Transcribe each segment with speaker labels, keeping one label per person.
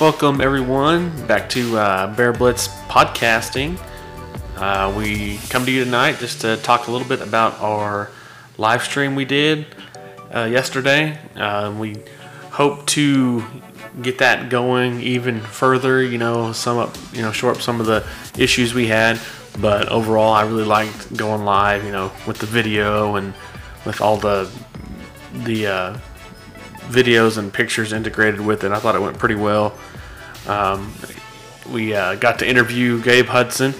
Speaker 1: Welcome, everyone, back to uh, Bear Blitz podcasting. Uh, we come to you tonight just to talk a little bit about our live stream we did uh, yesterday. Uh, we hope to get that going even further. You know, sum up, you know, shore up some of the issues we had. But overall, I really liked going live. You know, with the video and with all the the uh, videos and pictures integrated with it. I thought it went pretty well. Um, we uh, got to interview Gabe Hudson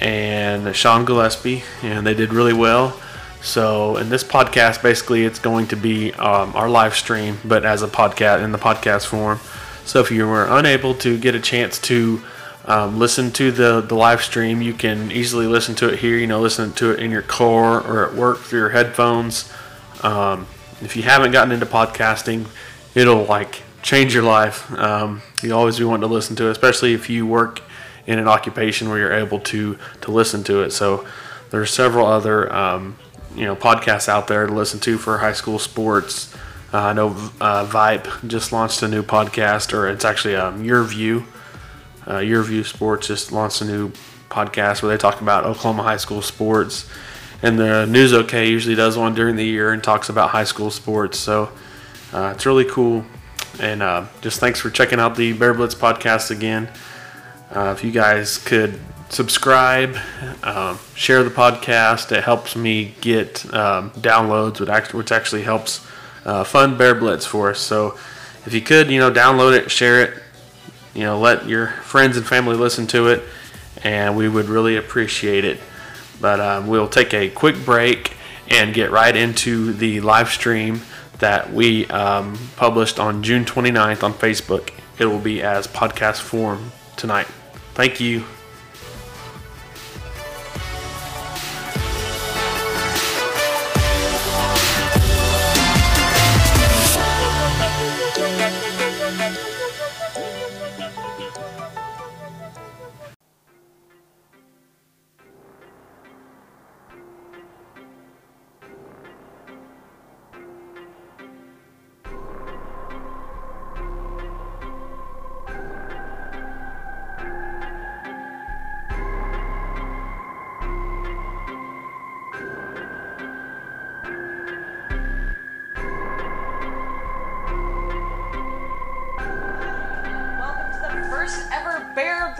Speaker 1: and Sean Gillespie, and they did really well. So, in this podcast, basically, it's going to be um, our live stream, but as a podcast in the podcast form. So, if you were unable to get a chance to um, listen to the, the live stream, you can easily listen to it here. You know, listen to it in your car or at work through your headphones. Um, if you haven't gotten into podcasting, it'll like change your life. Um, you always be wanting to listen to it, especially if you work in an occupation where you're able to to listen to it. So there's several other um, you know podcasts out there to listen to for high school sports. Uh, I know uh, Vipe just launched a new podcast, or it's actually um, YurView. Uh, YurView Sports just launched a new podcast where they talk about Oklahoma high school sports. And the NewsOK usually does one during the year and talks about high school sports. So uh, it's really cool. And uh, just thanks for checking out the Bear Blitz podcast again. Uh, if you guys could subscribe, um, share the podcast, it helps me get um, downloads, which actually, helps uh, fund Bear Blitz for us. So if you could, you know, download it, share it, you know, let your friends and family listen to it, and we would really appreciate it. But um, we'll take a quick break and get right into the live stream that we um, published on June 29th on Facebook. It will be as podcast form tonight. Thank you.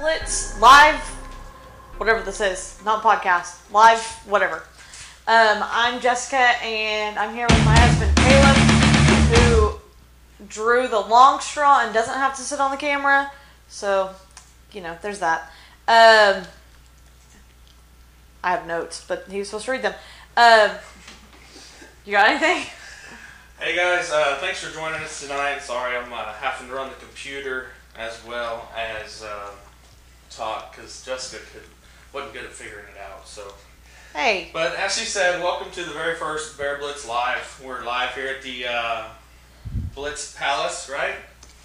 Speaker 2: Blitz live, whatever this is, not podcast, live, whatever. Um, I'm Jessica, and I'm here with my husband Caleb, who drew the long straw and doesn't have to sit on the camera. So, you know, there's that. Um, I have notes, but he was supposed to read them. Um, you got anything?
Speaker 3: Hey guys, uh, thanks for joining us tonight. Sorry, I'm uh, having to run the computer as well as talk because Jessica could, wasn't good at figuring it out. So,
Speaker 2: Hey,
Speaker 3: but as she said, welcome to the very first Bear Blitz live. We're live here at the uh, Blitz Palace, right?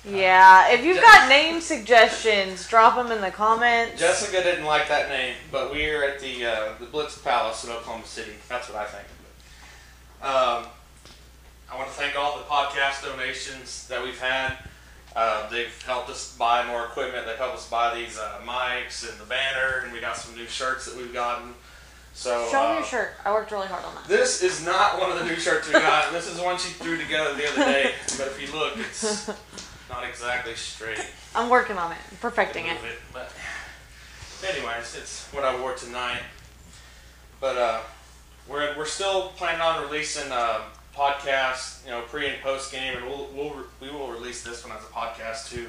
Speaker 2: yeah, if you've got name suggestions, drop them in the comments.
Speaker 3: Jessica didn't like that name, but we're at the uh, the Blitz Palace in Oklahoma City. That's what I think. Um, I want to thank all the podcast donations that we've had. Uh, they've helped us buy more equipment. They've helped us buy these uh, mics and the banner, and we got some new shirts that we've gotten. So
Speaker 2: Show me
Speaker 3: uh,
Speaker 2: your shirt. I worked really hard on that.
Speaker 3: This is not one of the new shirts we got. this is one she threw together the other day. But if you look, it's not exactly straight
Speaker 2: I'm working on it, perfecting it.
Speaker 3: it. But anyways, it's what I wore tonight. But uh, we're we're still planning on releasing uh, podcasts, you know, pre and post game, and we'll we'll we will release this one as a podcast too.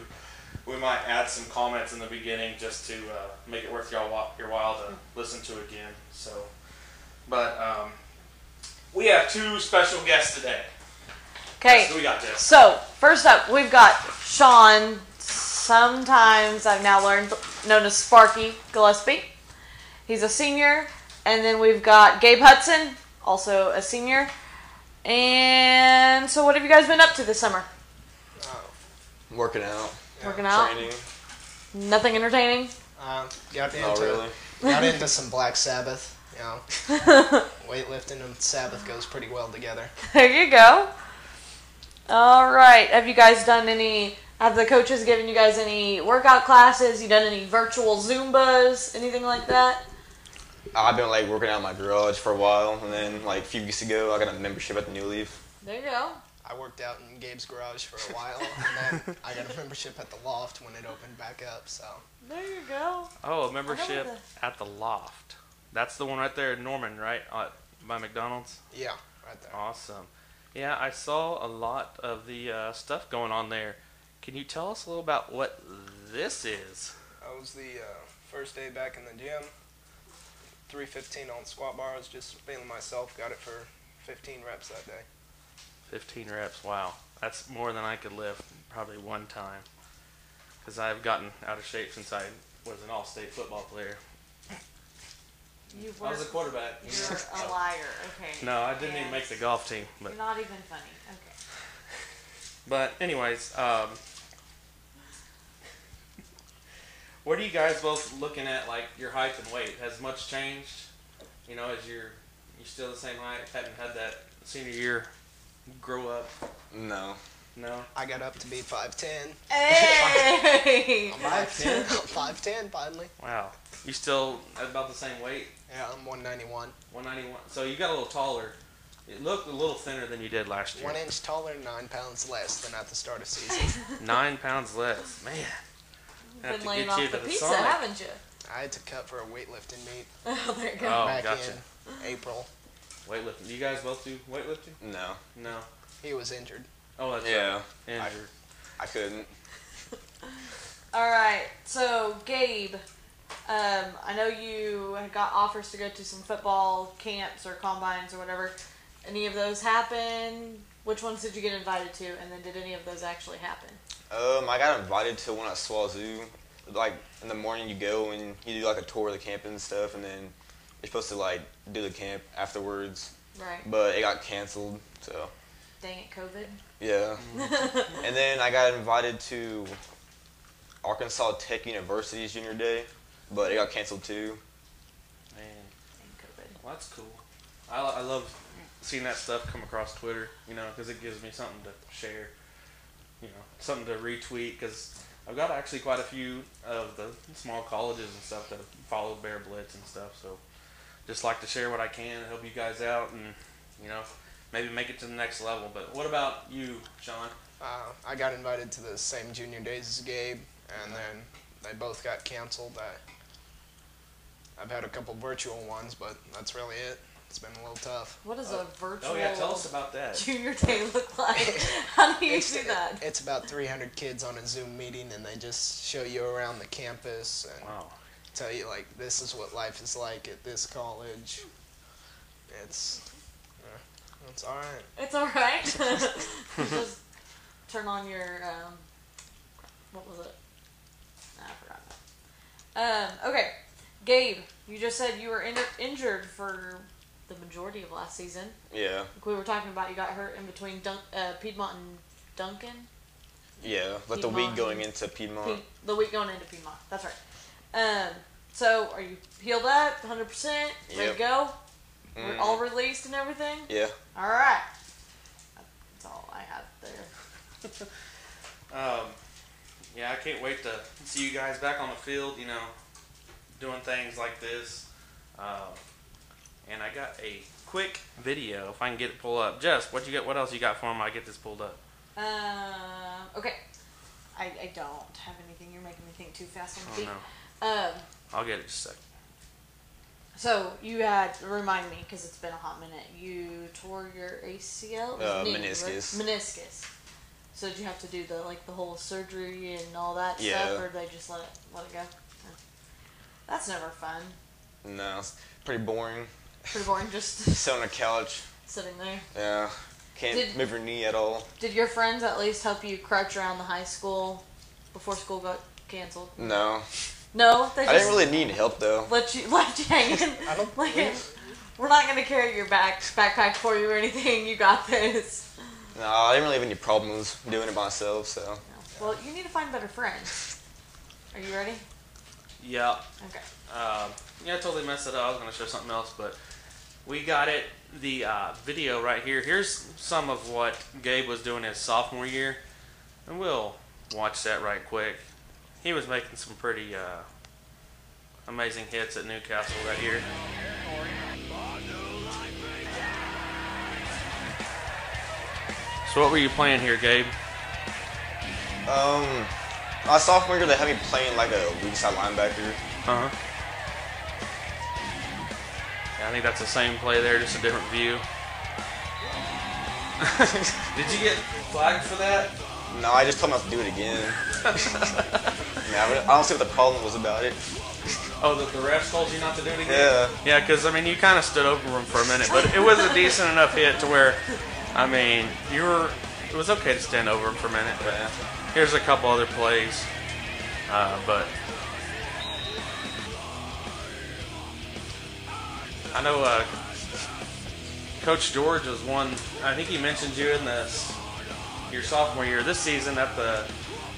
Speaker 3: We might add some comments in the beginning just to uh, make it worth y'all your while to listen to again. So, but um, we have two special guests today.
Speaker 2: Okay,
Speaker 3: we got Jeff.
Speaker 2: so first up, we've got Sean. Sometimes I've now learned known as Sparky Gillespie. He's a senior, and then we've got Gabe Hudson, also a senior. And so, what have you guys been up to this summer?
Speaker 4: Working out.
Speaker 2: Working out?
Speaker 4: Training.
Speaker 2: Nothing entertaining.
Speaker 5: Uh, got into
Speaker 4: Not really.
Speaker 5: got into some Black Sabbath. You know, weightlifting and Sabbath goes pretty well together.
Speaker 2: There you go. All right. Have you guys done any Have the coaches given you guys any workout classes? You done any virtual Zumbas, anything like that?
Speaker 4: I've been like working out in my garage for a while, and then like a few weeks ago, I got a membership at the New Leaf.
Speaker 2: There you go.
Speaker 5: I worked out in Gabe's garage for a while, and then I got a membership at the loft when it opened back up. So
Speaker 2: There you go.
Speaker 1: Oh, a membership
Speaker 2: the-
Speaker 1: at the Loft. That's the one right there in Norman, right? Uh, by McDonald's.
Speaker 5: yeah, right there.
Speaker 1: Awesome. Yeah, I saw a lot of the uh, stuff going on there. Can you tell us a little about what this is?
Speaker 5: That was the uh, first day back in the gym. 315 on squat bars, just feeling myself. Got it for 15 reps that day.
Speaker 1: 15 reps. Wow. That's more than I could lift probably one time. Because I've gotten out of shape since I was an all state football player.
Speaker 2: You
Speaker 1: I
Speaker 2: were.
Speaker 1: was a quarterback.
Speaker 2: You're a liar. Okay.
Speaker 1: No, I didn't even make the golf team. But
Speaker 2: You're not even funny. Okay.
Speaker 1: But anyways, um, what are you guys both looking at? Like your height and weight has much changed? You know, as you're you're still the same height? haven't had that senior year grow up?
Speaker 4: No.
Speaker 1: No.
Speaker 5: I got up to be 5'10.
Speaker 2: Hey.
Speaker 5: I'm 5'10. 5'10 finally.
Speaker 1: Wow. You still at about the same weight?
Speaker 5: Yeah, I'm 191.
Speaker 1: 191. So you got a little taller. You looked a little thinner than you did last year.
Speaker 5: One inch taller, nine pounds less than at the start of season.
Speaker 1: Nine pounds less. Man. I have
Speaker 2: Been
Speaker 1: to
Speaker 2: laying off the
Speaker 1: the
Speaker 2: pizza,
Speaker 1: Sonic.
Speaker 2: haven't you?
Speaker 5: I had to cut for a weightlifting meet
Speaker 2: Oh, there you go.
Speaker 1: Oh,
Speaker 5: back
Speaker 1: gotcha.
Speaker 5: in April.
Speaker 1: Weightlifting. You guys both do weightlifting?
Speaker 4: No.
Speaker 1: No.
Speaker 5: He was injured.
Speaker 1: Oh, that's
Speaker 4: Yeah.
Speaker 1: right. Injured.
Speaker 4: I couldn't.
Speaker 2: All right. So, Gabe, um, I know you got offers to go to some football camps or combines or whatever. Any of those happen? Which ones did you get invited to? And then did any of those actually happen?
Speaker 4: Um, I got invited to one at SWOSU. Like in the morning, you go and you do like a tour of the camp and stuff, and then you're supposed to like do the camp afterwards.
Speaker 2: Right.
Speaker 4: But it got canceled, so
Speaker 2: Dang it, COVID.
Speaker 4: yeah. and then I got invited to Arkansas Tech University's junior day, but it got canceled too.
Speaker 1: Man.
Speaker 2: Dang COVID.
Speaker 1: Well, that's cool. I, I love seeing that stuff come across Twitter, you know, because it gives me something to share, you know, something to retweet. Because I've got actually quite a few of the small colleges and stuff that have followed Bear Blitz and stuff. So just like to share what I can and help you guys out and, you know, maybe make it to the next level. But what about you, Sean?
Speaker 5: Uh, I got invited to the same junior days as Gabe, and then they both got canceled. I, I've had a couple virtual ones, but that's really it. It's been a little tough.
Speaker 2: What does a virtual
Speaker 1: Oh, yeah, tell us about that.
Speaker 2: junior day look like? How do you
Speaker 5: It's,
Speaker 2: do that?
Speaker 5: it's about 300 kids on a Zoom meeting, and they just show you around the campus and
Speaker 1: Wow.
Speaker 5: tell you like this is what life is like at this college. It's uh, it's all right.
Speaker 2: It's all right. Just turn on your um, what was it? Nah, I forgot. Um, okay, Gabe, you just said you were in- injured for the majority of last season.
Speaker 4: Yeah.
Speaker 2: Like we were talking about, you got hurt in between Dun- uh, Piedmont and Duncan.
Speaker 4: Yeah, like the week going into Piedmont.
Speaker 2: Pied- the week going into Piedmont. That's right. Um, so are you healed up, hundred percent, ready
Speaker 4: Yep.
Speaker 2: to go? We're
Speaker 4: Mm.
Speaker 2: all released and everything.
Speaker 4: Yeah.
Speaker 2: All right. That's all I have there.
Speaker 1: Um, yeah, I can't wait to see you guys back on the field. You know, doing things like this. Um, and I got a quick video. If I can get it pulled up, Jess, what you got? What else you got for him? I get this pulled up.
Speaker 2: Um, okay. I, I don't have anything. You're making me think too fast on the
Speaker 1: Oh
Speaker 2: feet.
Speaker 1: no,
Speaker 2: Um,
Speaker 1: I'll get it in just a second.
Speaker 2: so you had remind me because it's been a hot minute. You tore your ACL,
Speaker 4: Uh,
Speaker 2: knee, right?
Speaker 4: meniscus.
Speaker 2: Meniscus. So did you have to do the like the whole surgery and all that
Speaker 4: Yeah.
Speaker 2: stuff, or did they just let it let it go? Oh. That's never fun.
Speaker 4: No, it's pretty boring.
Speaker 2: Pretty boring, just
Speaker 4: Sit on a couch.
Speaker 2: sitting there.
Speaker 4: Yeah. Can't
Speaker 2: Did-
Speaker 4: move your knee at all.
Speaker 2: Did your friends at least help you crouch around the high school before school got canceled?
Speaker 4: No.
Speaker 2: No, they
Speaker 4: I didn't really need help though.
Speaker 2: let you let you hang in.
Speaker 5: I don't
Speaker 2: Like, we're not gonna carry your back backpack for you or anything. You got this.
Speaker 4: No, I didn't really have any problems doing it myself, so.
Speaker 2: Well, you need to find better friends. Are you ready?
Speaker 1: Yeah.
Speaker 2: Okay.
Speaker 1: Um, yeah, I totally messed it up. I was going to show something else, but we got it. The uh, video right here. Here's some of what Gabe was doing his sophomore year, and we'll watch that right quick. He was making some pretty uh, amazing hits at Newcastle that year. So what were you playing here, Gabe?
Speaker 4: Um, my sophomore year, they had me playing like a weak side linebacker.
Speaker 1: Uh huh. Yeah, I think that's the same play there, just a different view. Did you get flagged for that?
Speaker 4: No, I just told him not to do it again. yeah, I don't see what the problem was about it.
Speaker 1: Oh, the, the refs told you not to do it again?
Speaker 4: Yeah.
Speaker 1: Yeah, because, I mean, you kind of stood over him for a minute, but it was a decent enough hit to where, I mean, you were, it was okay to stand over him for a minute, but
Speaker 4: Yeah.
Speaker 1: here's a couple other plays. Uh, but I know uh, Coach George was one, I think he mentioned you in this, your sophomore year. This season at the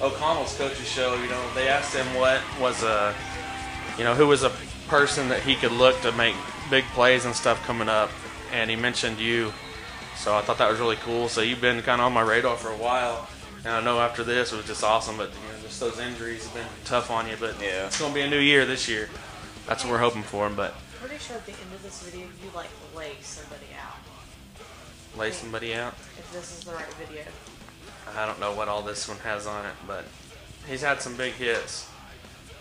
Speaker 1: O'Connell's coaches show, you know, they asked him what was a, you know, who was a person that he could look to make big plays and stuff coming up, and he mentioned you. So I thought that was really cool. So you've been kind of on my radar for a while, and I know after this it was just awesome. But you know, just those injuries have been tough on you. But
Speaker 4: Yeah.
Speaker 1: it's gonna be a new year this year. That's what we're hoping for. But I'm
Speaker 2: pretty sure at the end of this video you like lay somebody out.
Speaker 1: lay somebody out.
Speaker 2: If this is the right video.
Speaker 1: I don't know what all this one has on it, but he's had some big hits.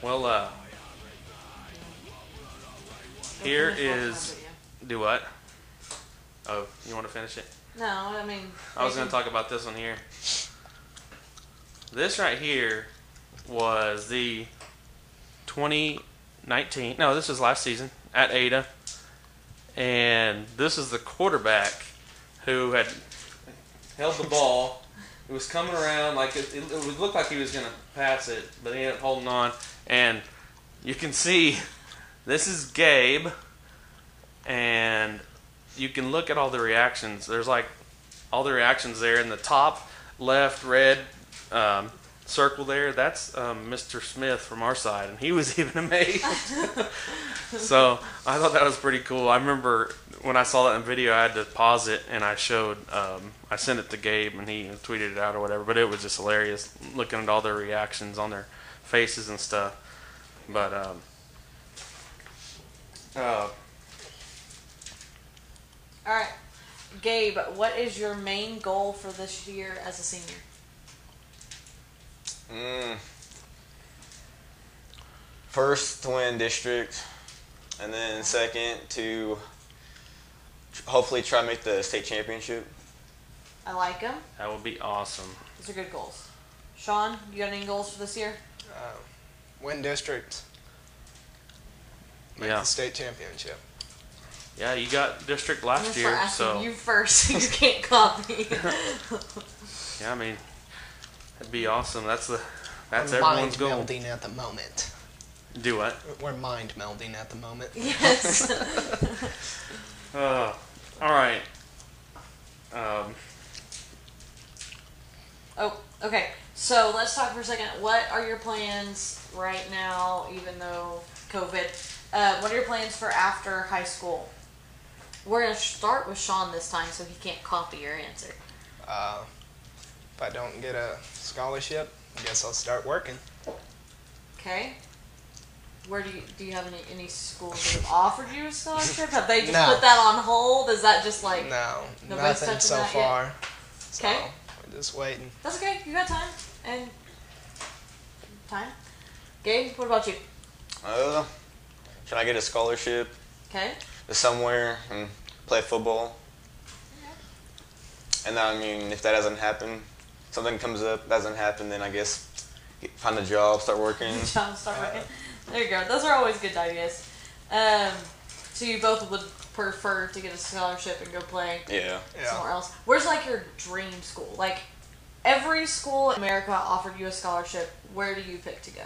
Speaker 1: Well, uh, here
Speaker 2: Finish watching that
Speaker 1: is do what? Oh, you want to finish it?
Speaker 2: No, I mean.
Speaker 1: I was going to talk about this one here. This right here was the 2019. No, this was last season at Ada. And this is the quarterback who had held the ball. It was coming around like it, it, it would look like he was to pass it, but he ended up holding on. And you can see this is Gabe. And you can look at all the reactions. There's like all the reactions there in the top left red um, circle there. That's um, Mr. Smith from our side, and he was even amazed. so I thought that was pretty cool. I remember when I saw that in video, I had to pause it and I showed, um, I sent it to Gabe and he tweeted it out or whatever. But it was just hilarious looking at all their reactions on their faces and stuff. But um, uh,
Speaker 2: All right, Gabe. What is your main goal for this year as a senior?
Speaker 4: Mm. First to win district, and then second to hopefully try to make the state championship.
Speaker 2: I like them.
Speaker 1: that would be awesome.
Speaker 2: Those are good goals. Sean, you got any goals for this year?
Speaker 5: Uh, win district. Make
Speaker 1: Yeah.
Speaker 5: the state championship.
Speaker 1: Yeah, you got district last
Speaker 2: Thanks
Speaker 1: year, so
Speaker 2: you first. you can't copy.
Speaker 1: yeah, I mean, that'd be awesome. That's the that's
Speaker 5: We're
Speaker 1: everyone's
Speaker 5: mind
Speaker 1: goal.
Speaker 5: melding at the moment.
Speaker 1: Do what?
Speaker 5: We're mind melding at the moment.
Speaker 2: yes.
Speaker 1: Uh, all right. Um,
Speaker 2: Oh, okay. So let's talk for a second. What are your plans right now, even though COVID? Uh, what are your plans for after high school? We're going to start with Sean this time so he can't copy your answer.
Speaker 5: Uh, if I don't get a scholarship, I guess I'll start working.
Speaker 2: Okay? Where do you do you have any any schools that have offered you a scholarship? Have they just
Speaker 5: No.
Speaker 2: put that on hold? Is that just like
Speaker 5: No,
Speaker 2: Nobody's
Speaker 5: nothing so far. So
Speaker 2: Okay.
Speaker 5: we're just waiting.
Speaker 2: that's okay? You got time and time. Gabe, what about you?
Speaker 4: Uh, should I get a scholarship
Speaker 2: Okay.
Speaker 4: to somewhere and play football? And then, I mean, if that doesn't happen, something comes up, doesn't happen, then I guess get- find a job, start working.
Speaker 2: John, start working. There you go. Those are always good ideas. Um, so you both would prefer to get a scholarship and go play
Speaker 4: Yeah.
Speaker 2: somewhere
Speaker 5: Yeah.
Speaker 2: else. Where's like your dream school? Like every school in America offered you a scholarship. Where do you pick to go?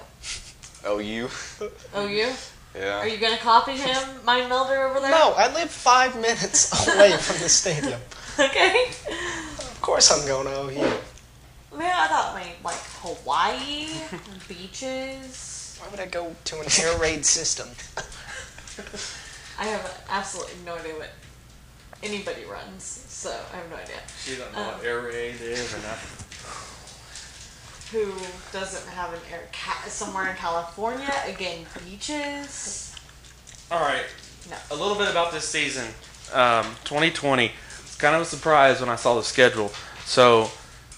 Speaker 4: OU.
Speaker 2: Oh, you?
Speaker 4: Yeah.
Speaker 2: Are you gonna copy him, mind melder over there?
Speaker 5: No, I live five minutes away from the stadium.
Speaker 2: Okay.
Speaker 5: Of course I'm going to OU.
Speaker 2: Man, I thought maybe like Hawaii, beaches.
Speaker 5: Why would I go to an air raid system?
Speaker 2: I have absolutely no idea what anybody runs, so I have no idea.
Speaker 1: you don't
Speaker 2: know what
Speaker 1: air raid is or nothing.
Speaker 2: who doesn't have an air ca- somewhere in California again beaches.
Speaker 1: All right.
Speaker 2: No.
Speaker 1: A little bit about this season, um, 2020. It's kind of a surprise when I saw the schedule. So,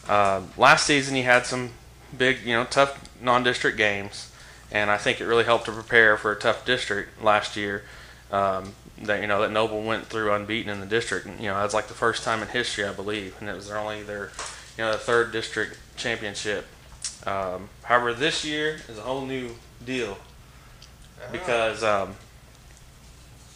Speaker 1: uh, last season he had some big, you know, tough non-district games, and I think it really helped to prepare for a tough district last year. Um, that you know that Noble went through unbeaten in the district. And, you know, that's like the first time in history, I believe, and it was their only their, you know, the third district championship. Um, however, this year is a whole new deal because. Um,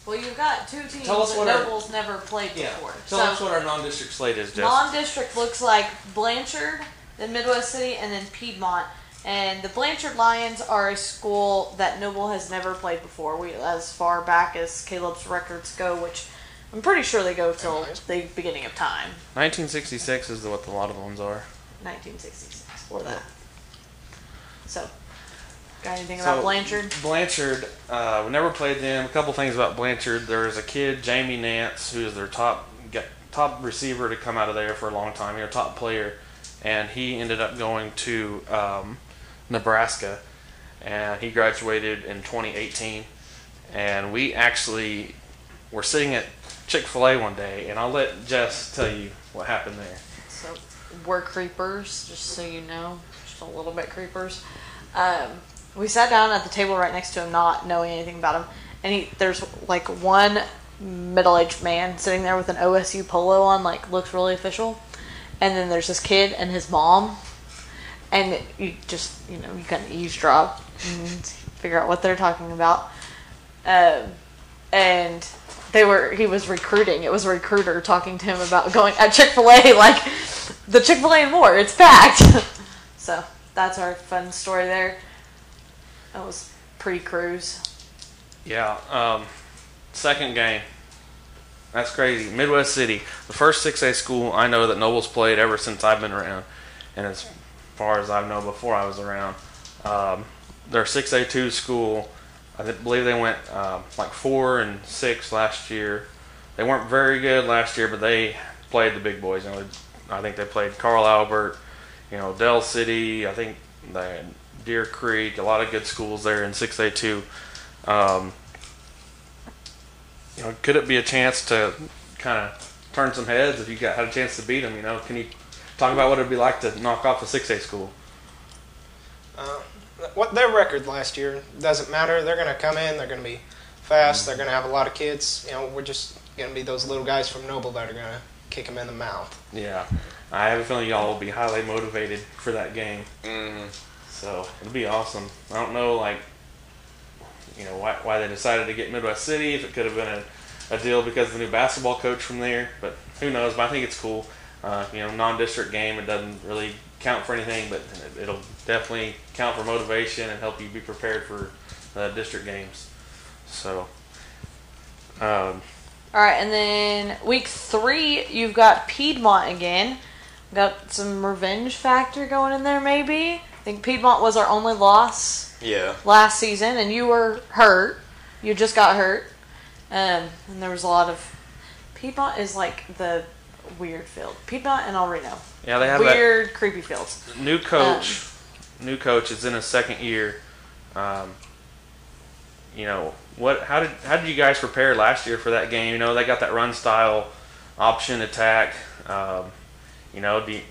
Speaker 2: Well, you've got two teams
Speaker 1: Tell us
Speaker 2: that
Speaker 1: what our-
Speaker 2: Nobles never played
Speaker 1: Yeah.
Speaker 2: before.
Speaker 1: Tell
Speaker 2: so
Speaker 1: us what our non-district slate is, Jess.
Speaker 2: non-district looks like Blanchard, then Midwest City, and then Piedmont. And the Blanchard Lions are a school that Noble has never played before. We, as far back as Caleb's records go, which I'm pretty sure they go till the beginning of time,
Speaker 1: 1966 is what the lot of the ones are.
Speaker 2: 1966 or that. So, got anything
Speaker 1: So,
Speaker 2: about Blanchard?
Speaker 1: Blanchard, uh, we never played them. A couple things about Blanchard. There's a kid, Jamie Nance, who is their top top receiver to come out of there for a long time. He was a top player, and he ended up going to um, Nebraska, and he graduated in 2018. And we actually were sitting at Chick Fil A one day, and I'll let Jess tell you what happened there.
Speaker 2: So we're creepers, just so you know, just a little bit creepers. Um, we sat down at the table right next to him, not knowing anything about him, and he there's like one middle-aged man sitting there with an OSU polo on, like looks really official, and then there's this kid and his mom, and you just you know you kind of eavesdrop and figure out what they're talking about, um, and they were he was recruiting. It was a recruiter talking to him about going at Chick Fil A, like the Chick Fil A and more. It's packed. so that's our fun story there. That was pre-Cruz.
Speaker 1: Yeah. Um, second game. That's crazy. Midwest City, the first 6A school I know that Nobles played ever since I've been around, and as far as I know before I was around. Um, their 6A2 school, I believe they went um, like four and six last year. They weren't very good last year, but they played the big boys. You know, I think they played Carl Albert, you know, Del City. I think they had Deer Creek. A lot of good schools there in 6A2. Um, you know, could it be a chance to kind of turn some heads if you got had a chance to beat them? You know, can you talk about what it'd be like to knock off a 6A school?
Speaker 5: Uh, what their record last year doesn't matter. They're going to come in. They're going to be fast. They're going to have a lot of kids. You know, we're just going to be those little guys from Noble that are going to kick them in the mouth.
Speaker 1: Yeah, I have a feeling y'all will be highly motivated for that game.
Speaker 4: hmm
Speaker 1: So it'll be awesome. I don't know, like, you know, why, why they decided to get Midwest City. If it could have been a, a deal because of the new basketball coach from there, but who knows? But I think it's cool. Uh, you know, non-district game. It doesn't really count for anything, but it, it'll definitely count for motivation and help you be prepared for uh, district games. So, um,
Speaker 2: All right, and then week three, you've got Piedmont again. Got some revenge factor going in there, maybe. I think Piedmont was our only loss
Speaker 4: Yeah.
Speaker 2: last season, and you were hurt. You just got hurt, um, and there was a lot of Piedmont is like the weird field. Piedmont and El Reno,
Speaker 1: yeah, they have that.
Speaker 2: weird, creepy fields.
Speaker 1: new coach new coach is in his second year um, you know what how did how did you guys prepare last year for that game you know they got that run style option attack um, you know do you,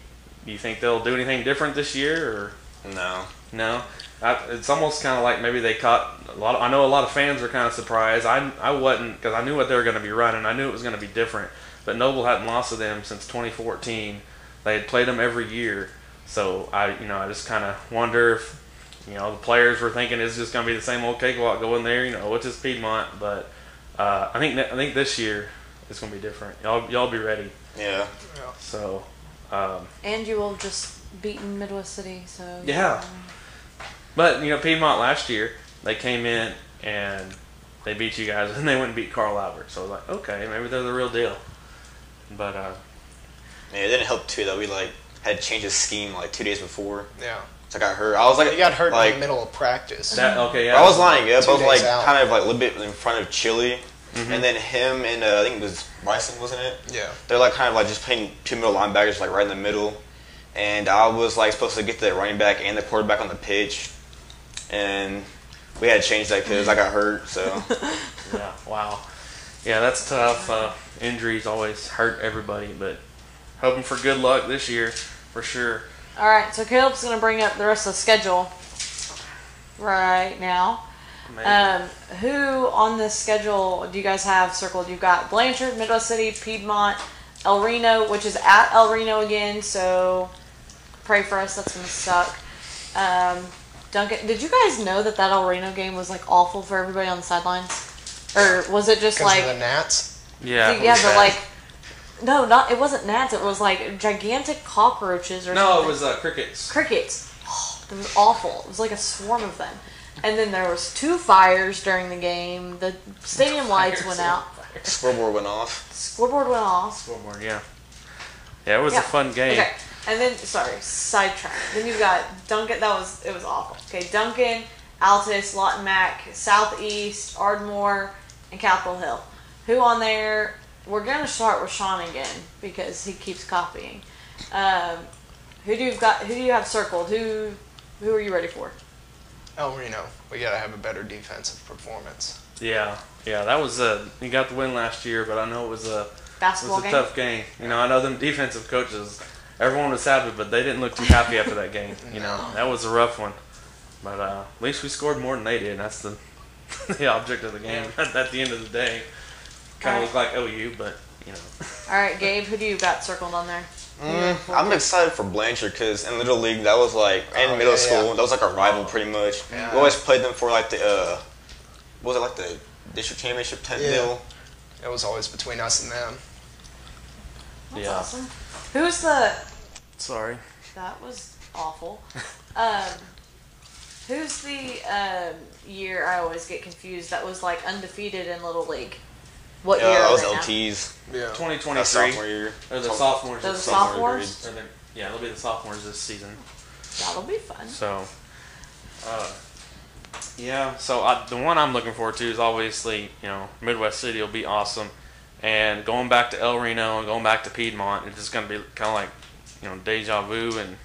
Speaker 1: do you think they'll do anything different this year or
Speaker 4: No.
Speaker 1: no I, it's almost kind of like maybe they caught a lot of, I know a lot of fans were kind of surprised I, I wasn't because I knew what they were going to be running I knew it was going to be different but Noble hadn't lost to them since 2014 they had played them every year so I, you know, I just kind of wonder if, you know, the players were thinking it's just going to be the same old cakewalk going there. You know, which is Piedmont, but uh, I think I think this year it's going to be different. Y'all, y'all be ready.
Speaker 4: Yeah.
Speaker 1: So, um,
Speaker 2: And you will just beaten Midwest City, so
Speaker 1: Yeah. but you know, Piedmont last year they came in and they beat you guys, and they went and beat Carl Albert. So I was like, okay, maybe they're the real deal. But uh,
Speaker 4: Yeah, it didn't help too that we like had changed the scheme like two days before.
Speaker 5: Yeah.
Speaker 4: So I got hurt. I was like,
Speaker 5: You got hurt
Speaker 4: like,
Speaker 5: in the middle of practice.
Speaker 1: that okay, yeah.
Speaker 4: I was lining up.
Speaker 5: Two
Speaker 4: I was like
Speaker 5: out.
Speaker 4: kind of like a little bit in front of Chili, and then him and uh, I think it was Bryson, wasn't it?
Speaker 5: yeah.
Speaker 4: They're like kind of like just playing two middle linebackers like right in the middle, and I was like supposed to get the running back and the quarterback on the pitch, and we had to change that because I got hurt. So
Speaker 1: Yeah. Wow. Yeah, that's tough. Uh, injuries always hurt everybody, but hoping for good luck this year for sure.
Speaker 2: All right, so Caleb's gonna bring up the rest of the schedule right now. Um, who on this schedule do you guys have circled? You've got Blanchard, Midwest City, Piedmont, El Reno, which is at El Reno again. So pray for us. That's gonna suck. Um, Duncan, did you guys know that that El Reno game was like awful for everybody on the sidelines, or was it just like
Speaker 5: of the gnats.
Speaker 1: yeah. it
Speaker 2: yeah,
Speaker 1: was
Speaker 2: but
Speaker 1: bad.
Speaker 2: like no, not it wasn't gnats. It was like gigantic cockroaches or something.
Speaker 1: no,
Speaker 2: something.
Speaker 1: it was uh, crickets.
Speaker 2: crickets. Oh, it was awful. It was like a swarm of them. And then there was two fires during the game. The stadium lights went out.
Speaker 4: scoreboard went off.
Speaker 2: Scoreboard went off.
Speaker 1: Scoreboard, yeah. Yeah, it was
Speaker 2: Yeah.
Speaker 1: a fun game.
Speaker 2: Okay. And then sorry, sidetrack. Then you've got Duncan. That was it was awful. Okay, Duncan, Altus, Lawton Mac, Southeast, Ardmore, and Capitol Hill. Who on there? We're gonna start with Sean again because he keeps copying. Um, who do you got? Who do you have circled? Who who are you ready for?
Speaker 5: El Reno. We gotta have a better defensive performance.
Speaker 1: Yeah, yeah, that was a. You got the win last year, but I know it was a
Speaker 2: Basketball it
Speaker 1: was a
Speaker 2: game.
Speaker 1: tough game. You know, I know them defensive coaches. Everyone was happy, but they didn't look too happy after that game. You know, that was a rough one. But uh, at least we scored more than they did. That's the the object of the game. At the end of the day, kind of
Speaker 2: Alright.
Speaker 1: looked like OU, but you know.
Speaker 2: All right, Gabe. Who do you got circled on there?
Speaker 4: Mm, I'm excited for Blanchard because in Little League that was like in
Speaker 5: Oh,
Speaker 4: middle
Speaker 5: yeah,
Speaker 4: school
Speaker 5: yeah.
Speaker 4: that was like a rival pretty much.
Speaker 5: Yeah.
Speaker 4: We always played them for like the uh, what was it like the district championship type
Speaker 5: Yeah.
Speaker 4: deal.
Speaker 5: It was always between us and them.
Speaker 2: That's
Speaker 1: Yeah.
Speaker 2: awesome. Who's the?
Speaker 1: Sorry.
Speaker 2: That was awful. um, who's the um, year? I always get confused. That was like undefeated in Little League. What
Speaker 4: Yeah,
Speaker 2: year?
Speaker 4: that
Speaker 2: are
Speaker 4: was
Speaker 2: they now?
Speaker 4: LTs.
Speaker 5: Yeah.
Speaker 4: That
Speaker 1: 2023.
Speaker 4: sophomore year.
Speaker 1: Or the sophomores.
Speaker 2: Those
Speaker 1: this
Speaker 2: sophomores?
Speaker 1: season. Or they're- Yeah, they'll be the sophomores this season.
Speaker 2: That'll be fun.
Speaker 1: So, uh, yeah. So I, the one I'm looking forward to is obviously you know Midwest City will be awesome, and going back to El Reno and going back to Piedmont, it's just going to be kind of like you know deja vu, and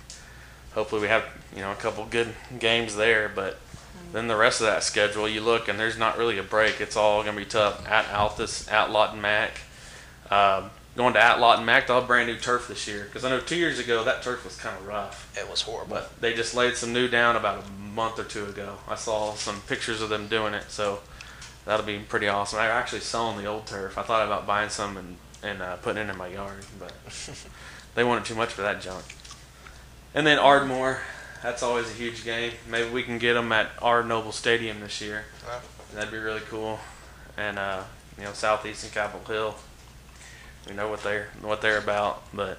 Speaker 1: hopefully we have you know a couple good games there. But then the rest of that schedule, you look and there's not really a break. It's all going to be tough at Altus, at Lawton Mac. Um, going to at Lawton Mac, they'll have brand new turf this year because I know two years ago that turf was kind of rough.
Speaker 5: It was horrible.
Speaker 1: But they just laid some new down about a month or two ago. I saw some pictures of them doing it, so that'll be pretty awesome. I actually selling the old turf. I thought about buying some and and uh, putting it in my yard, but they wanted too much for that junk. And then Ardmore, that's always a huge game. Maybe we can get them at our Noble Stadium this year.
Speaker 5: Wow.
Speaker 1: That'd be really cool. And uh, you know, Southeast and Capitol Hill. We know what they're what they're about, but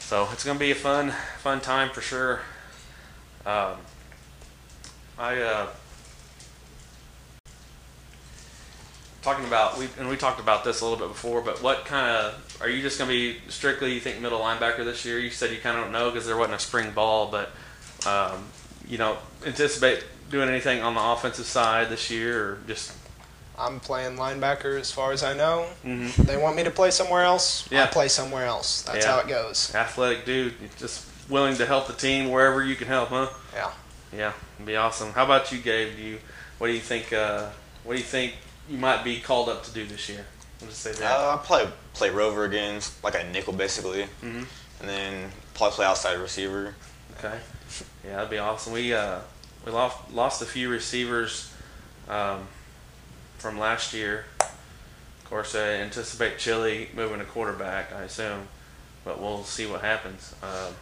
Speaker 1: so it's gonna be a fun fun time for sure. Um, I uh, talking about we and we talked about this a little bit before, but what kind of are you just gonna be strictly you think middle linebacker this year? You said you kind of don't know because there wasn't a spring ball, but um, you don't anticipate doing anything on the offensive side this year, or just
Speaker 5: I'm playing linebacker as far as I know.
Speaker 1: mhm.
Speaker 5: They want me to play somewhere else.
Speaker 1: Yeah.
Speaker 5: I play somewhere else. That's
Speaker 1: Yeah.
Speaker 5: how it goes.
Speaker 1: athletic dude, just willing to help the team wherever you can help, huh?
Speaker 5: Yeah.
Speaker 1: Yeah, it'd be awesome. How about you, Gabe? Do you what do you think? Uh, what do you think you might be called up to do this year? I'll just say that.
Speaker 4: Uh, I'll probably play rover again, like a nickel basically,
Speaker 1: Mhm.
Speaker 4: and then probably play outside receiver.
Speaker 1: Okay. Yeah, that'd be awesome. We uh, we lost lost a few receivers um, from last year. Of course, I anticipate Chili moving to quarterback. I assume, but we'll see what happens. Um,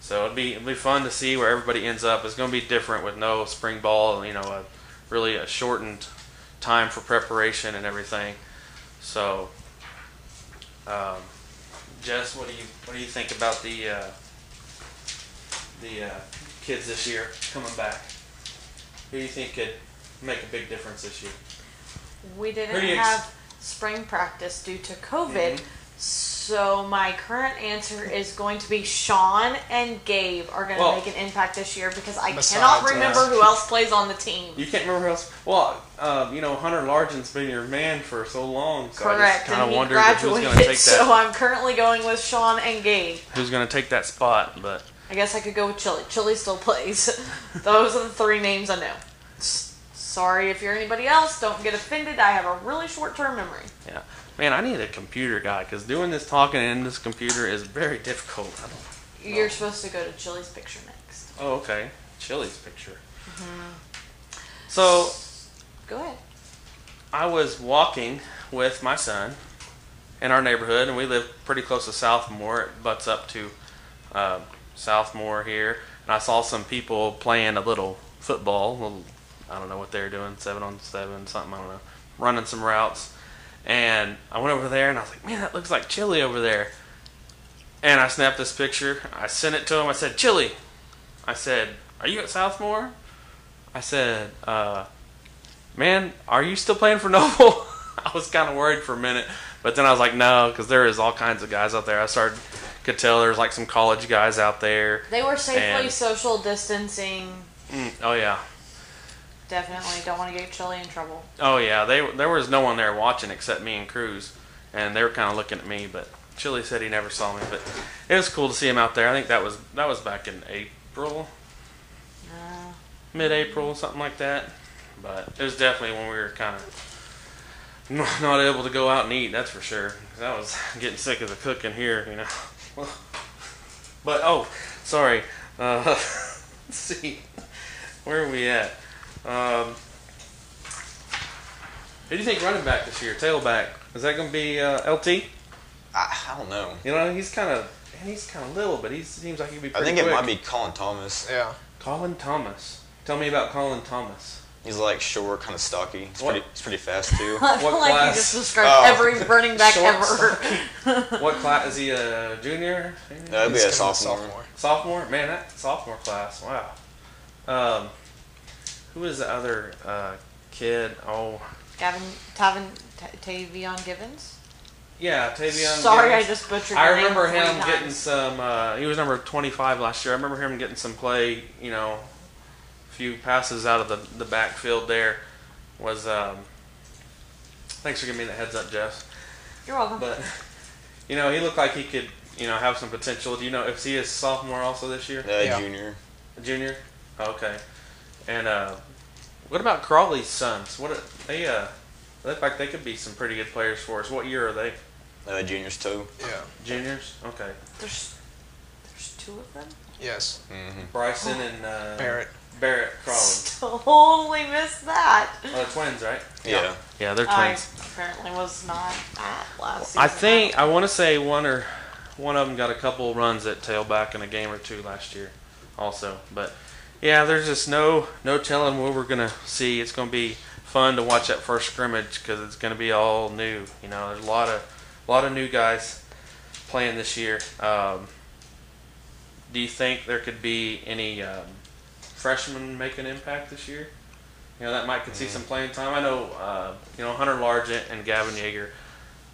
Speaker 1: so it'd be it'd be fun to see where everybody ends up. It's going to be different with no spring ball. You know, a, really a shortened time for preparation and everything. So, um, Jess, what do you what do you think about the uh, the uh, kids this year coming back? Who do you think could make a big difference this year?
Speaker 2: We didn't
Speaker 1: ex-
Speaker 2: have spring practice due to COVID,
Speaker 1: Mhm.
Speaker 2: So my current answer is going to be Sean and Gabe are going to
Speaker 1: Well-
Speaker 2: make an impact this year because I cannot remember
Speaker 5: us.
Speaker 2: who else plays on the team.
Speaker 1: You can't remember who else. Well, um, you know, Hunter Largent's been your man for so long. So
Speaker 2: Correct,
Speaker 1: kind of wondered who's going to take
Speaker 2: so. I'm currently going with Sean and Gabe.
Speaker 1: Who's going to take that spot? But
Speaker 2: I guess I could go with Chili. Chili still plays. Those are the three names I know. Sorry if you're anybody else. Don't get offended. I have a really short-term memory.
Speaker 1: yeah, man, I need a computer guy because doing this talking in this computer is very difficult. I don't.
Speaker 2: You're supposed to go to Chili's picture next.
Speaker 1: Oh, okay. Chili's picture. So
Speaker 2: Go ahead.
Speaker 1: I was walking with my son in our neighborhood, and we live pretty close to Southmoore. It butts up to uh, Southmoore here, and I saw some people playing a little football. Little, I don't know what they're doing, seven on seven, something. I don't know, running some routes. And I went over there, and I was like, "Man, that looks like Chili over there." And I snapped this picture. I sent it to him. I said, "Chili," I said, "Are you at Southmoore?" I said, uh, man, are you still playing for Noble? I was kind of worried for a minute, but then I was like, no, because there is all kinds of guys out there. I started could tell there's like some college guys out there.
Speaker 2: They were safely
Speaker 1: And-
Speaker 2: social distancing.
Speaker 1: Mm, oh yeah,
Speaker 2: Definitely don't want to get Chili in trouble.
Speaker 1: oh yeah. They there was no one there watching except me and Cruz, and they were kind of looking at me. But Chili said he never saw me, but it was cool to see him out there. I think that was that was back in April,
Speaker 2: Uh,
Speaker 1: mid-April, something like that. But it was definitely when we were kind of not not able to go out and eat. That's for sure. 'Cause I was getting sick of the cooking here, you know. But oh, sorry. Uh, let's see, where are we at? Um, who do you think running back this year? Tailback is that going to be uh, LT?
Speaker 4: I, I don't know.
Speaker 1: You know, he's kind of he's kind of little, but he seems like he'd be.
Speaker 4: I
Speaker 1: Pretty
Speaker 4: think it might be Colin Thomas.
Speaker 5: Yeah.
Speaker 1: Colin Thomas. Tell me about Colin Thomas.
Speaker 4: He's like short, kind of stocky. He's
Speaker 1: What?
Speaker 4: pretty, he's pretty fast too.
Speaker 2: I feel
Speaker 1: What
Speaker 2: like
Speaker 1: class?
Speaker 2: you just described
Speaker 4: Oh.
Speaker 2: every running back
Speaker 1: Short,
Speaker 2: ever.
Speaker 1: What class is he? A junior?
Speaker 4: That'd be a
Speaker 5: gonna
Speaker 4: sophomore.
Speaker 1: Sophomore? Man, that sophomore class. Wow. Um, who is the other uh, kid? Oh,
Speaker 2: Gavin, Tavin, T- Tavion Givens.
Speaker 1: yeah, Tavion.
Speaker 2: Sorry,
Speaker 1: Givens.
Speaker 2: I just butchered.
Speaker 1: I
Speaker 2: your name
Speaker 1: remember him
Speaker 2: times.
Speaker 1: getting some. Uh, he was number 25 last year. I remember him getting some play. You know, a few passes out of the the backfield. There was. Um, thanks for giving me the heads up, Jeff.
Speaker 2: You're welcome.
Speaker 1: But you know, he looked like he could. You know, have some potential. Do you know if he is sophomore also this year?
Speaker 4: Uh,
Speaker 5: Yeah.
Speaker 4: Junior.
Speaker 1: A junior. Okay. And uh, what about Crawley's sons? What are, they? Uh, look like they could be some pretty good players for us. What year are they?
Speaker 4: Uh, juniors too.
Speaker 5: Yeah.
Speaker 1: Juniors. Okay.
Speaker 2: there's, there's two of them.
Speaker 5: Yes.
Speaker 4: hmm
Speaker 1: Bryson and uh,
Speaker 5: Barrett.
Speaker 1: Barrett Crawley.
Speaker 2: Totally missed that.
Speaker 1: Oh, they're twins, right?
Speaker 4: Yeah.
Speaker 1: Yeah, they're
Speaker 2: I
Speaker 1: twins.
Speaker 2: apparently was not at last season.
Speaker 1: I think I want to say one or one of them got a couple runs at tailback in a game or two last year, also. But yeah, there's just no no telling what we're gonna see. It's gonna be fun to watch that first scrimmage because it's gonna be all new. You know, there's a lot of a lot of new guys playing this year. Um, do you think there could be any um, freshmen make an impact this year? You know, that might could see some playing time. I know, uh, you know, Hunter Largent and Gavin Yeager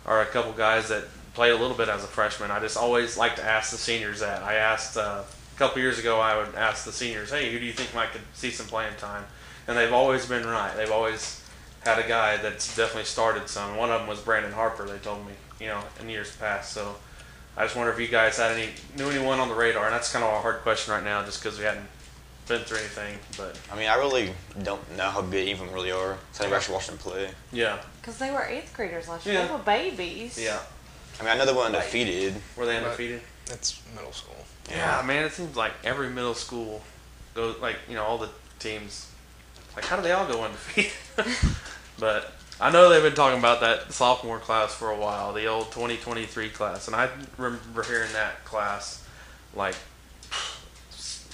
Speaker 1: are a couple guys that played a little bit as a freshman. I just always like to ask the seniors that. I asked uh, a couple years ago. I would ask the seniors, "Hey, who do you think might could see some playing time?" And they've always been right. They've always had a guy that's definitely started some. One of them was Brandon Harper. They told me, you know, in years past. So I just wonder if you guys had any knew anyone on the radar. And that's kind of a hard question right now, just because we hadn't been through anything. But
Speaker 4: I mean, I really don't know how good even really are. So I never actually watched them play.
Speaker 1: yeah,
Speaker 2: because they were eighth graders last year.
Speaker 1: Yeah.
Speaker 2: They were babies.
Speaker 1: yeah.
Speaker 4: I mean, I know they went undefeated.
Speaker 1: Were they
Speaker 5: But-
Speaker 1: undefeated?
Speaker 5: It's middle school.
Speaker 1: Yeah, man, it seems like every middle school goes like you know all the teams. Like, how do they all go undefeated? but I know they've been talking about that sophomore class for a while, the old 2023 class, and I remember hearing that class like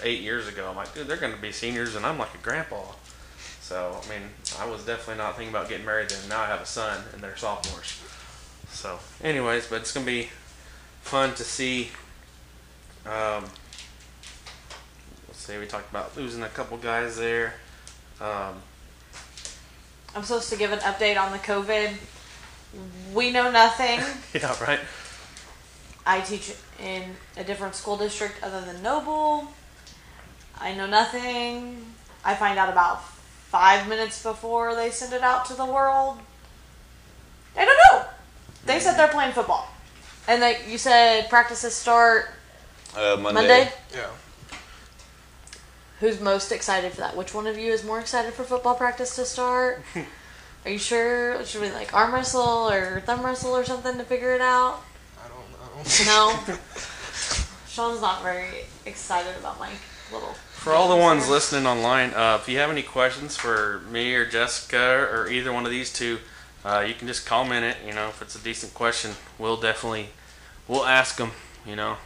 Speaker 1: eight years ago. I'm like, dude, they're going to be seniors, and I'm like a grandpa. So, I mean, I was definitely not thinking about getting married then. Now I have a son, and they're sophomores. So, anyways, but it's going to be fun to see um, let's see, we talked about losing a couple guys there. Um,
Speaker 2: I'm supposed to give an update on the COVID. We know nothing.
Speaker 1: yeah, right.
Speaker 2: I teach in a different school district other than Noble. I know nothing. I find out about five minutes before they send it out to the world. I don't know. They said they're playing football, and they you said practices start
Speaker 4: Uh, Monday.
Speaker 2: Monday.
Speaker 5: Yeah.
Speaker 2: Who's most excited for that? Which one of you is more excited for football practice to start? Are you sure? Should we like arm wrestle or thumb wrestle or something to figure it out?
Speaker 5: I don't know.
Speaker 2: No. Sean's not very excited about my little.
Speaker 1: For all the ones listening online, uh, if you have any questions for me or Jessica or either one of these two, uh, you can just comment it. You know, if it's a decent question, we'll definitely we'll ask them. You know,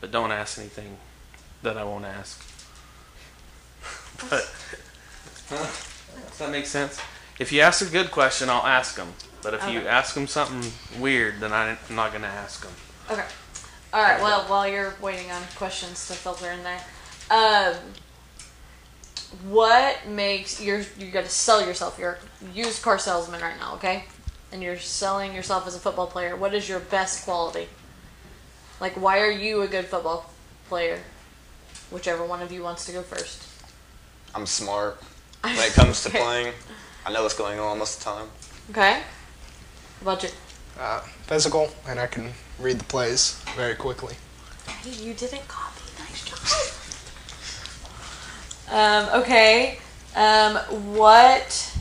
Speaker 1: but don't ask anything that I won't ask. But does that make sense? If you ask a good question, I'll ask them. But if you ask them something weird, then I'm not gonna ask them.
Speaker 2: Okay. All right. Well, while you're waiting on questions to filter in there, um, what makes you're you got to sell yourself? You're a used car salesman right now, okay? And you're selling yourself as a football player. What is your best quality? Like, why are you a good football player? Whichever one of you wants to go first.
Speaker 4: I'm smart when it comes to
Speaker 2: Okay.
Speaker 4: playing. I know what's going on most of the time.
Speaker 2: Okay. Budget.
Speaker 5: Uh, physical, and I can read the plays very quickly.
Speaker 2: Hey, you didn't copy. Nice job. Um, okay. Um, what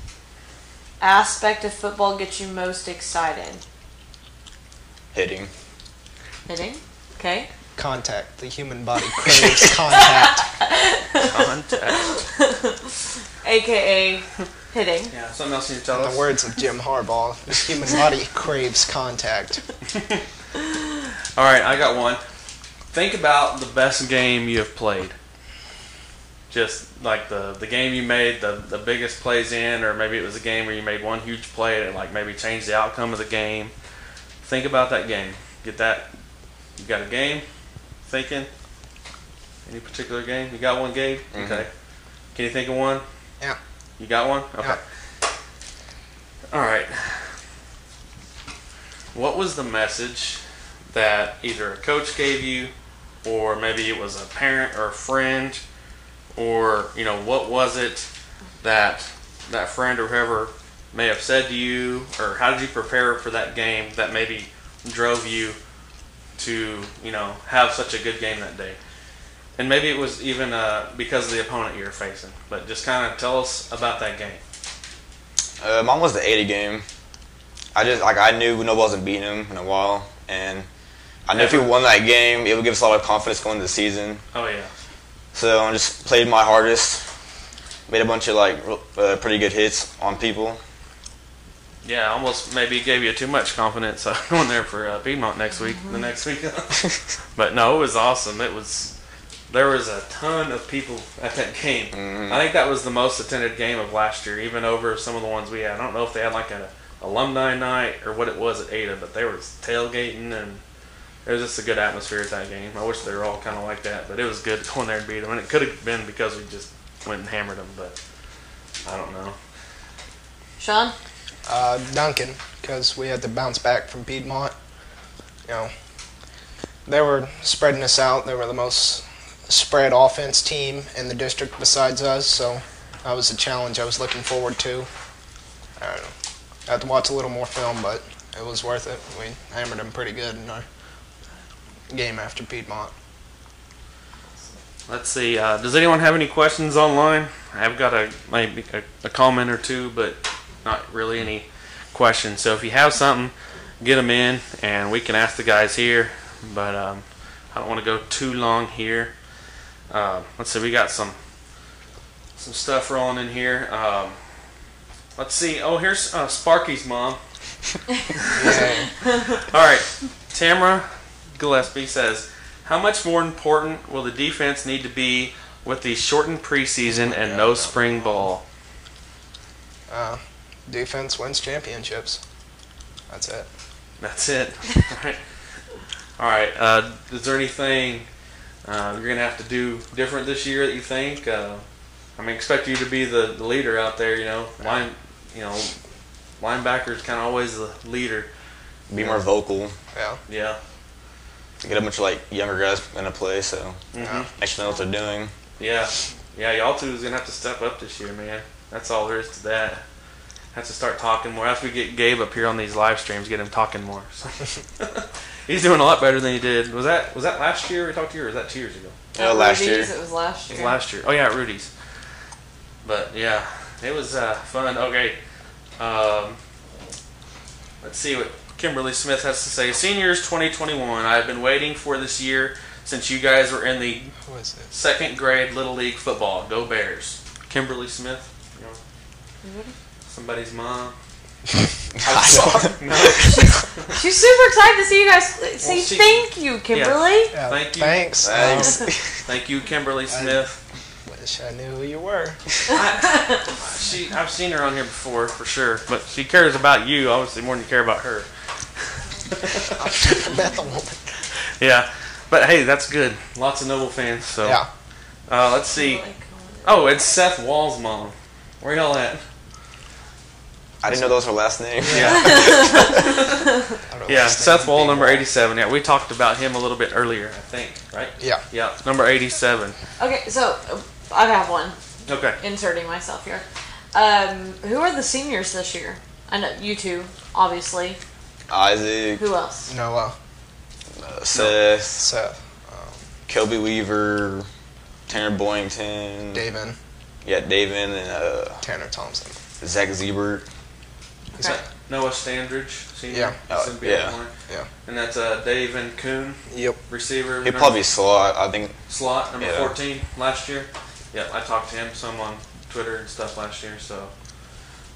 Speaker 2: aspect of football gets you most excited?
Speaker 4: Hitting.
Speaker 2: Hitting. Okay.
Speaker 5: Contact. The human body craves contact.
Speaker 1: Contact.
Speaker 2: AKA hitting.
Speaker 1: yeah. Something else you need to tell
Speaker 5: In
Speaker 1: us.
Speaker 5: the words of Jim Harbaugh, the human body craves contact.
Speaker 1: All right, I got one. Think about the best game you have played. Just like the the game you made the the biggest plays in, or maybe it was a game where you made one huge play and like maybe changed the outcome of the game. Think about that game. Get that. You got a game. Thinking. Any particular game? You got one, Gabe?
Speaker 4: Mhm.
Speaker 1: Okay. Can you think of one?
Speaker 5: Yeah.
Speaker 1: You got one? Okay.
Speaker 5: Yeah.
Speaker 1: All right. What was the message that either a coach gave you, or maybe it was a parent or a friend, or you know what was it that that friend or whoever may have said to you, or how did you prepare for that game that maybe drove you to you know have such a good game that day? And maybe it was even uh, because of the opponent you were facing. But just kind of tell us about that game.
Speaker 4: Uh, mine was the Ada game. I just like I knew nobody wasn't beating him in a while, and I knew if we won that game, it would give us a lot of confidence going into the season.
Speaker 1: Oh yeah.
Speaker 4: So I just played my hardest, made a bunch of like uh, pretty good hits on people.
Speaker 1: Yeah, almost maybe gave you too much confidence uh, going there for uh, Piedmont next week, the next week. but no, it was awesome. It was there was a ton of people at that game.
Speaker 4: Mhm.
Speaker 1: I think that was the most attended game of last year, even over some of the ones we had. I don't know if they had like an alumni night or what it was at Ada, but they were tailgating and it was just a good atmosphere at that game. I wish they were all kind of like that, but it was good going there and beat them. And it could have been because we just went and hammered them, but I don't know.
Speaker 2: Sean.
Speaker 5: Uh, Duncan, because we had to bounce back from Piedmont. You know, they were spreading us out. They were the most spread offense team in the district besides us, so that was a challenge I was looking forward to. I don't know. I had to watch a little more film, but it was worth it. We hammered them pretty good in our game after Piedmont.
Speaker 1: Let's see. Uh, does anyone have any questions online? I've got a maybe a, a comment or two, but not really any questions. So if you have something, get them in, and we can ask the guys here. But um, I don't want to go too long here. Uh, let's see. We got some some stuff rolling in here. Um, let's see. Oh, here's uh, Sparky's mom. All right, Tamara Gillespie says, "How much more important will the defense need to be with the shortened preseason and no spring ball?"
Speaker 5: uh, defense wins championships. That's it.
Speaker 1: That's it. All right. All right. Uh, is there anything uh, you're gonna have to do different this year that you think? Uh, I mean, expect you to be the, the leader out there. You know, line. You know, linebackers kind of always the leader.
Speaker 4: Be more vocal.
Speaker 5: Yeah.
Speaker 1: Yeah.
Speaker 4: To get a bunch of like younger guys gonna play. So
Speaker 1: Mhm.
Speaker 4: actually know what they're doing.
Speaker 1: Yeah, yeah. Y'all two is gonna have to step up this year, man. That's all there is to that. Have to start talking more. After we get Gabe up here on these live streams, get him talking more. He's doing a lot better than he did. Was that was that last year we talked to you, or was that two years ago?
Speaker 4: Yeah,
Speaker 2: At
Speaker 4: last
Speaker 2: Rudy's,
Speaker 4: year.
Speaker 2: It was last year.
Speaker 1: It was last year. Oh yeah, at Rudy's. But yeah, it was uh, fun. Okay, um, let's see what Kimberly Smith has to say. Seniors 2021. I have been waiting for this year since you guys were in the
Speaker 5: Who is it?
Speaker 1: second grade little league football. Go Bears. Kimberly Smith. You know, somebody's mom. No.
Speaker 2: She's super excited to see you guys. Say
Speaker 1: she-
Speaker 2: thank you, Kimberly.
Speaker 5: Yeah,
Speaker 1: Thank you.
Speaker 5: Thanks.
Speaker 4: Thanks.
Speaker 5: Um,
Speaker 1: Thank you, Kimberly Smith.
Speaker 5: wish I knew who you were.
Speaker 1: She, I've seen her on here before for sure, but she cares about you obviously more than you care about her.
Speaker 5: Met the woman.
Speaker 1: Yeah, but hey, that's good. Lots of Noble fans. So
Speaker 5: Yeah.
Speaker 1: uh, let's see. Oh, it's Seth Wall's mom. Where y'all at?
Speaker 4: I didn't know those were last names.
Speaker 1: Yeah,
Speaker 5: I don't know
Speaker 1: yeah. Seth. Wall, number eighty-seven. Yeah, we talked about him a little bit earlier, I think. Right?
Speaker 5: Yeah.
Speaker 1: Yeah, number eighty-seven.
Speaker 2: Okay, so uh, I have one.
Speaker 1: Okay.
Speaker 2: Inserting myself here. Um, who are the seniors this year? I know you two, obviously.
Speaker 4: Isaac,
Speaker 2: Who else?
Speaker 5: Noah.
Speaker 4: uh, Seth,
Speaker 5: Seth.
Speaker 4: Kobe Weaver, Tanner Boyington,
Speaker 5: David.
Speaker 4: yeah, David, and uh,
Speaker 5: Tanner Thompson.
Speaker 4: Zach Ziebert.
Speaker 1: Is that Noah Standridge, senior?
Speaker 5: Yeah.
Speaker 1: He's
Speaker 4: Oh, yeah.
Speaker 1: BL1.
Speaker 5: Yeah.
Speaker 1: And that's uh, Dave and Kuhn,
Speaker 5: Yep.
Speaker 1: receiver.
Speaker 4: He'd probably slot. I think.
Speaker 1: slot number
Speaker 4: Yeah.
Speaker 1: 14 last year. Yeah, I talked to him some on Twitter and stuff last year, so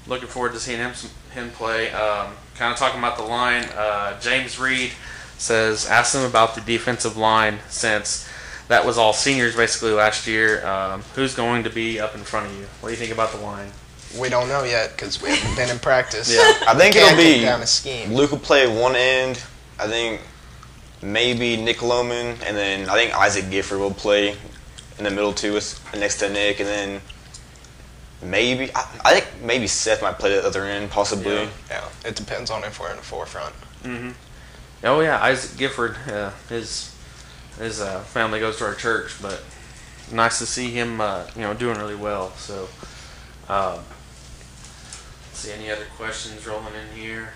Speaker 1: looking forward to seeing him him play. Um, kind of talking about the line. Uh, James Reed says ask them about the defensive line since that was all seniors basically last year. Um, who's going to be up in front of you? What do you think about the line?
Speaker 5: We don't know yet because we haven't been in practice.
Speaker 1: Yeah.
Speaker 4: I think it'll be
Speaker 5: down a scheme.
Speaker 4: Luke will play one end. I think maybe Nick Loman, and then I think Isaac Gifford will play in the middle too, next to Nick, and then maybe I, I think maybe Seth might play the other end, possibly.
Speaker 1: Yeah.
Speaker 5: Yeah. It depends on if we're in the forefront.
Speaker 1: Mm-hmm. Oh yeah, Isaac Gifford. Uh, his his uh, family goes to our church, but nice to see him. Uh, you know, doing really well. So, um, let's see any other questions rolling in here.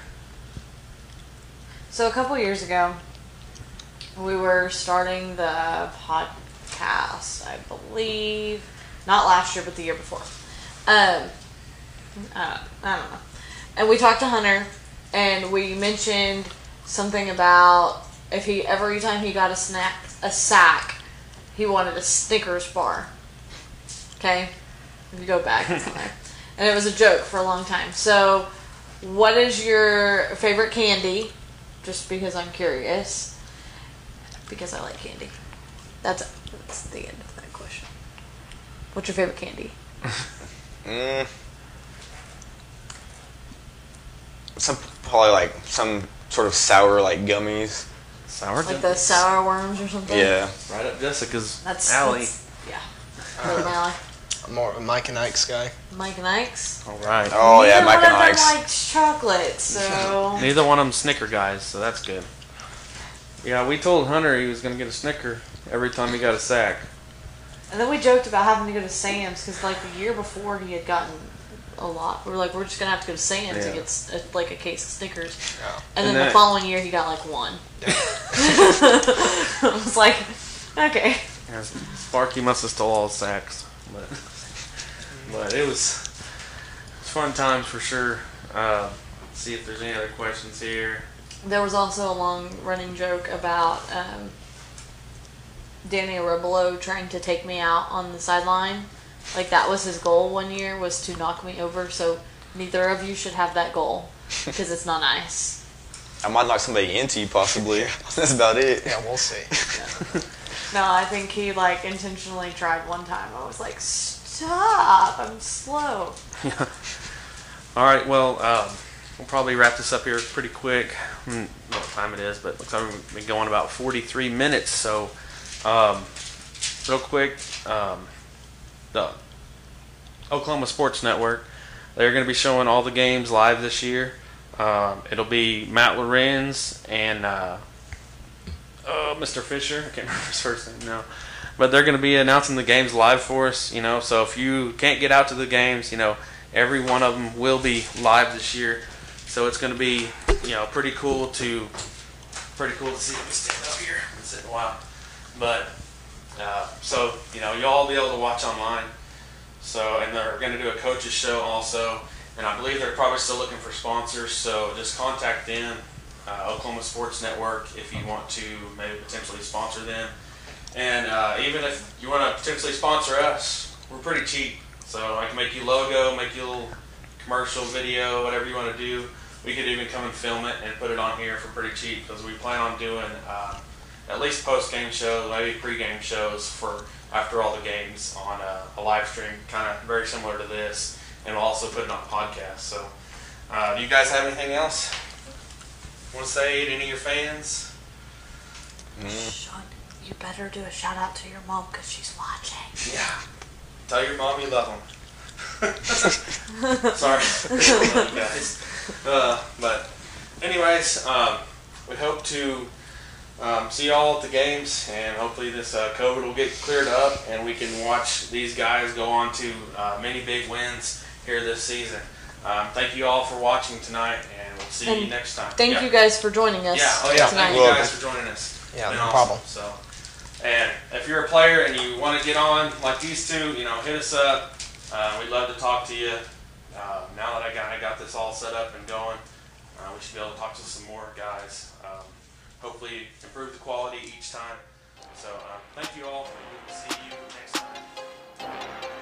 Speaker 2: So a couple years ago, we were starting the podcast. I believe not last year, but the year before. Um, uh, I don't know. And we talked to Hunter, and we mentioned something about if he every time he got a snack, a sack, he wanted a Snickers bar. Okay, if you go back, it's on there. and it was a joke for a long time. So, what is your favorite candy? Just because I'm curious. Because I like candy. That's that's the end of that question. What's your favorite candy?
Speaker 4: Mm. Some probably like some sort of sour like gummies.
Speaker 1: Sour
Speaker 2: Like the sour worms or something?
Speaker 4: Yeah.
Speaker 1: right up Jessica's
Speaker 2: That's
Speaker 1: alley.
Speaker 2: that's- yeah. Right my alley.
Speaker 5: More of a Mike and Ike's guy.
Speaker 2: Mike and Ike's.
Speaker 1: All right.
Speaker 4: Oh yeah,
Speaker 2: Neither
Speaker 4: Mike
Speaker 2: one
Speaker 4: and
Speaker 2: of them
Speaker 4: Ike's.
Speaker 2: likes chocolate, so
Speaker 1: Neither one of them Snicker guys, so that's good. Yeah, we told Hunter he was gonna get a Snicker every time he got a sack.
Speaker 2: And then we joked about having to go to Sam's because, like, the year before he had gotten a lot. We were like, we're just gonna have to go to Sam's
Speaker 1: Yeah.
Speaker 2: to get s- uh, like a case of Snickers.
Speaker 5: Yeah.
Speaker 2: And,
Speaker 1: And
Speaker 2: then
Speaker 1: that-
Speaker 2: the following year he got like one. I was like, okay.
Speaker 1: Yeah, Sparky must have stole all the sacks, but but it was it's fun times for sure. Uh, see if there's any other questions here.
Speaker 2: There was also a long running joke about um, Danny Arevalo trying to take me out on the sideline. Like that was his goal one year was to knock me over. So neither of you should have that goal because it's not nice.
Speaker 4: I might knock somebody into you possibly. That's about it.
Speaker 5: Yeah, we'll see.
Speaker 2: No, I think he like intentionally tried one time. I was like, stop! I'm slow.
Speaker 1: All right, well, um, we'll probably wrap this up here pretty quick. Hmm, what time it is, but looks like we've been going about 43 minutes. So, um, real quick, um, the Oklahoma Sports Network, they're going to be showing all the games live this year. Um, it'll be Matt Lorenz and uh, uh, Mr. Fisher. I can't remember his first name now. But they're going to be announcing the games live for us, you know. So if you can't get out to the games, you know, every one of them will be live this year. So it's going to be, you know, pretty cool to, pretty cool to see stand up here. While, but uh, so you know, you'll all be able to watch online. So and they're going to do a coaches show also, and I believe they're probably still looking for sponsors. So just contact them, uh, Oklahoma Sports Network, if you want to maybe potentially sponsor them. And uh, even if you want to potentially sponsor us, we're pretty cheap. So I can make you logo, make you a little commercial video, whatever you want to do. We could even come and film it and put it on here for pretty cheap because we plan on doing uh, at least post game shows, maybe pre game shows for after all the games on a, a live stream, kind of very similar to this. And we'll also put it on podcast. So, uh, do you guys have anything else? Want to say to any of your fans?
Speaker 2: Sean, you better do a shout out to your mom because she's watching.
Speaker 1: Yeah. Tell your mom you love them. Sorry, I love you guys. Uh, but, anyways, um, we hope to um, see y'all at the games, and hopefully this uh, COVID will get cleared up, and we can watch these guys go on to uh, many big wins here this season. Um, thank you all for watching tonight, and we'll see you next time.
Speaker 2: Thank
Speaker 1: Yeah.
Speaker 2: you guys for joining us
Speaker 1: Yeah, oh yeah,
Speaker 2: tonight.
Speaker 1: thank you guys for joining us.
Speaker 5: Yeah, no
Speaker 1: awesome.
Speaker 5: problem.
Speaker 1: So, and if you're a player and you want to get on like these two, you know, hit us up. Uh, we'd love to talk to you. Uh, now that I got I got this all set up and going, uh, we should be able to talk to some more guys. Um, hopefully improve the quality each time. So um, thank you all, we will see you next time.